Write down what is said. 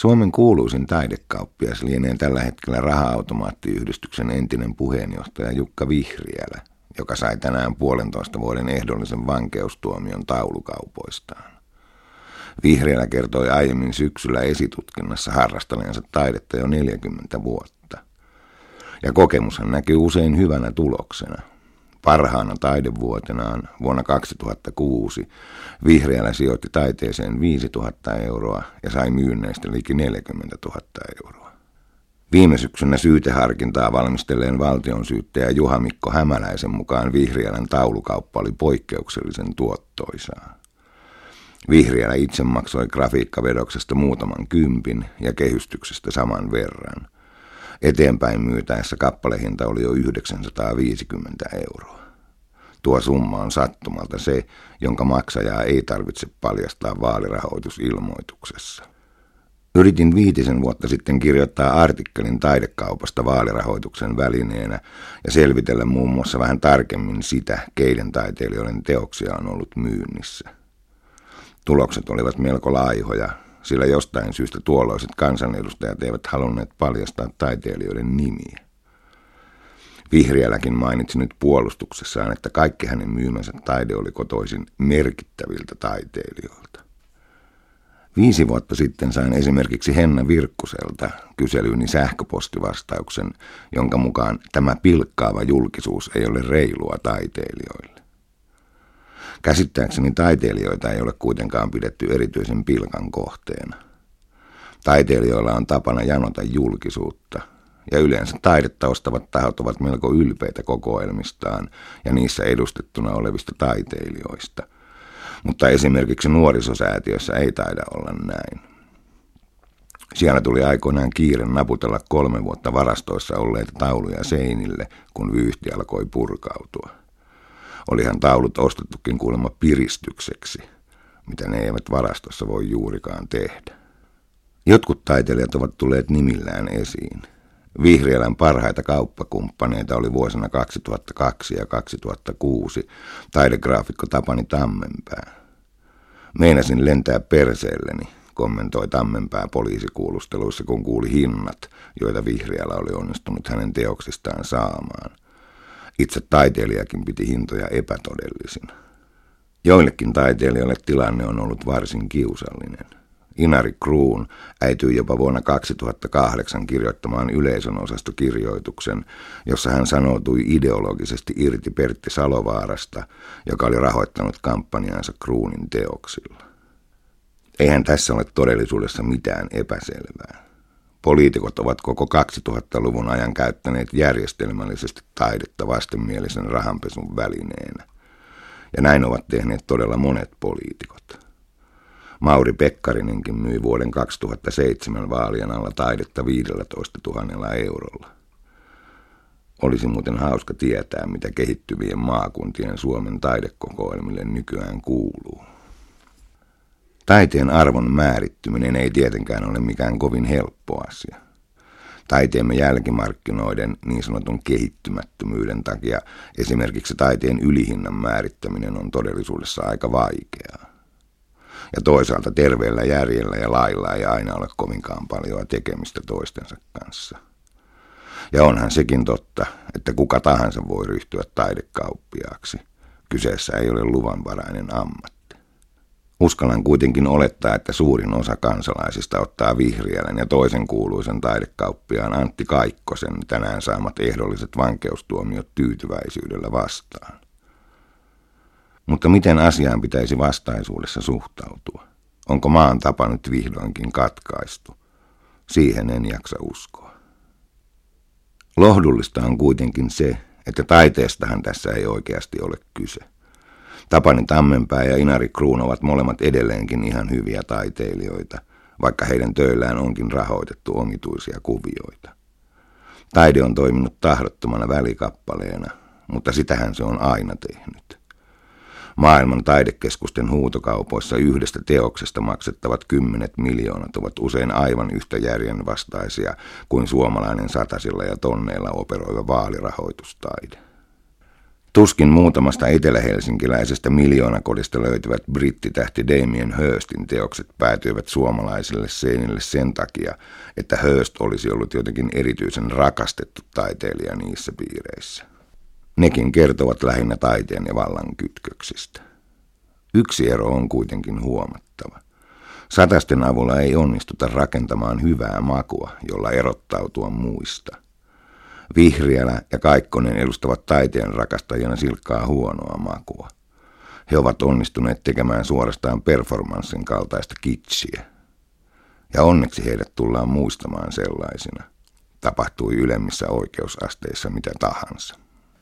Suomen kuuluisin taidekauppias lienee tällä hetkellä raha-automaattiyhdistyksen entinen puheenjohtaja Jukka Vihriälä, joka sai tänään puolentoista vuoden ehdollisen vankeustuomion taulukaupoistaan. Vihriälä kertoi aiemmin syksyllä esitutkinnassa harrastaneensa taidetta jo 40 vuotta. Ja kokemushan näkyy usein hyvänä tuloksena. Parhaana taidevuotenaan vuonna 2006 Vihreällä sijoitti taiteeseen 5000 euroa ja sai myynneistä liki 40 000 euroa. Viime syksynä syyteharkintaa valmistelleen valtion syyttäjä Juha-Mikko Hämäläisen mukaan Vihriälän taulukauppa oli poikkeuksellisen tuottoisaa. Vihriälä itse maksoi grafiikkavedoksesta muutaman kympin ja kehystyksestä saman verran – Eteenpäin myytäessä kappalehinta oli jo 950 euroa. Tuo summa on sattumalta se, jonka maksajaa ei tarvitse paljastaa vaalirahoitusilmoituksessa. Yritin viitisen vuotta sitten kirjoittaa artikkelin taidekaupasta vaalirahoituksen välineenä ja selvitellä muun muassa vähän tarkemmin sitä, keiden taiteilijoiden teoksia on ollut myynnissä. Tulokset olivat melko laihoja, sillä jostain syystä tuolloiset kansanedustajat eivät halunneet paljastaa taiteilijoiden nimiä. Vihriälläkin mainitsi nyt puolustuksessaan, että kaikki hänen myymänsä taide oli kotoisin merkittäviltä taiteilijoilta. Viisi vuotta sitten sain esimerkiksi Henna Virkkuselta kyselyyni sähköpostivastauksen, jonka mukaan tämä pilkkaava julkisuus ei ole reilua taiteilijoille. Käsittääkseni taiteilijoita ei ole kuitenkaan pidetty erityisen pilkan kohteena. Taiteilijoilla on tapana janota julkisuutta, ja yleensä taidetta ostavat tahot ovat melko ylpeitä kokoelmistaan ja niissä edustettuna olevista taiteilijoista. Mutta esimerkiksi nuorisosäätiössä ei taida olla näin. Siellä tuli aikoinaan kiire naputella kolme vuotta varastoissa olleita tauluja seinille, kun vyyhti alkoi purkautua. Olihan taulut ostettukin kuulemma piristykseksi, mitä ne eivät varastossa voi juurikaan tehdä. Jotkut taiteilijat ovat tulleet nimillään esiin. Vihriälän parhaita kauppakumppaneita oli vuosina 2002 ja 2006 taidegraafikko Tapani Tammenpää. Meinasin lentää perseelleni, kommentoi Tammenpää poliisikuulusteluissa, kun kuuli hinnat, joita Vihriälä oli onnistunut hänen teoksistaan saamaan. Itse taiteilijakin piti hintoja epätodellisina. Joillekin taiteilijoille tilanne on ollut varsin kiusallinen. Inari Kruun äityi jopa vuonna 2008 kirjoittamaan yleisön osastokirjoituksen, jossa hän sanoutui ideologisesti irti Pertti Salovaarasta, joka oli rahoittanut kampanjansa Kruunin teoksilla. Eihän tässä ole todellisuudessa mitään epäselvää. Poliitikot ovat koko 2000-luvun ajan käyttäneet järjestelmällisesti taidetta vastenmielisen rahanpesun välineenä. Ja näin ovat tehneet todella monet poliitikot. Mauri Pekkarinenkin myi vuoden 2007 vaalien alla taidetta 15 000 eurolla. Olisi muuten hauska tietää, mitä kehittyvien maakuntien Suomen taidekokoelmille nykyään kuuluu. Taiteen arvon määrittyminen ei tietenkään ole mikään kovin helppo asia. Taiteemme jälkimarkkinoiden niin sanotun kehittymättömyyden takia esimerkiksi taiteen ylihinnan määrittäminen on todellisuudessa aika vaikeaa. Ja toisaalta terveellä järjellä ja lailla ei aina ole kovinkaan paljon tekemistä toistensa kanssa. Ja onhan sekin totta, että kuka tahansa voi ryhtyä taidekauppiaaksi. Kyseessä ei ole luvanvarainen ammat. Uskallan kuitenkin olettaa, että suurin osa kansalaisista ottaa vihriälän ja toisen kuuluisen taidekauppiaan Antti Kaikkosen tänään saamat ehdolliset vankeustuomiot tyytyväisyydellä vastaan. Mutta miten asiaan pitäisi vastaisuudessa suhtautua? Onko maan tapa nyt vihdoinkin katkaistu? Siihen en jaksa uskoa. Lohdullista on kuitenkin se, että taiteestahan tässä ei oikeasti ole kyse. Tapani Tammenpää ja Inari Kruun ovat molemmat edelleenkin ihan hyviä taiteilijoita, vaikka heidän töillään onkin rahoitettu omituisia kuvioita. Taide on toiminut tahdottomana välikappaleena, mutta sitähän se on aina tehnyt. Maailman taidekeskusten huutokaupoissa yhdestä teoksesta maksettavat kymmenet miljoonat ovat usein aivan yhtä järjenvastaisia kuin suomalainen satasilla ja tonneilla operoiva vaalirahoitustaide. Tuskin muutamasta etelähelsinkiläisestä miljoonakodista löytyvät brittitähti Damien Hirstin teokset päätyivät suomalaisille seinille sen takia, että Hurst olisi ollut jotenkin erityisen rakastettu taiteilija niissä piireissä. Nekin kertovat lähinnä taiteen ja vallan kytköksistä. Yksi ero on kuitenkin huomattava. Satasten avulla ei onnistuta rakentamaan hyvää makua, jolla erottautua muista – Vihriälä ja Kaikkonen edustavat taiteen rakastajana silkkaa huonoa makua. He ovat onnistuneet tekemään suorastaan performanssin kaltaista kitsiä. Ja onneksi heidät tullaan muistamaan sellaisina. Tapahtui ylemmissä oikeusasteissa mitä tahansa.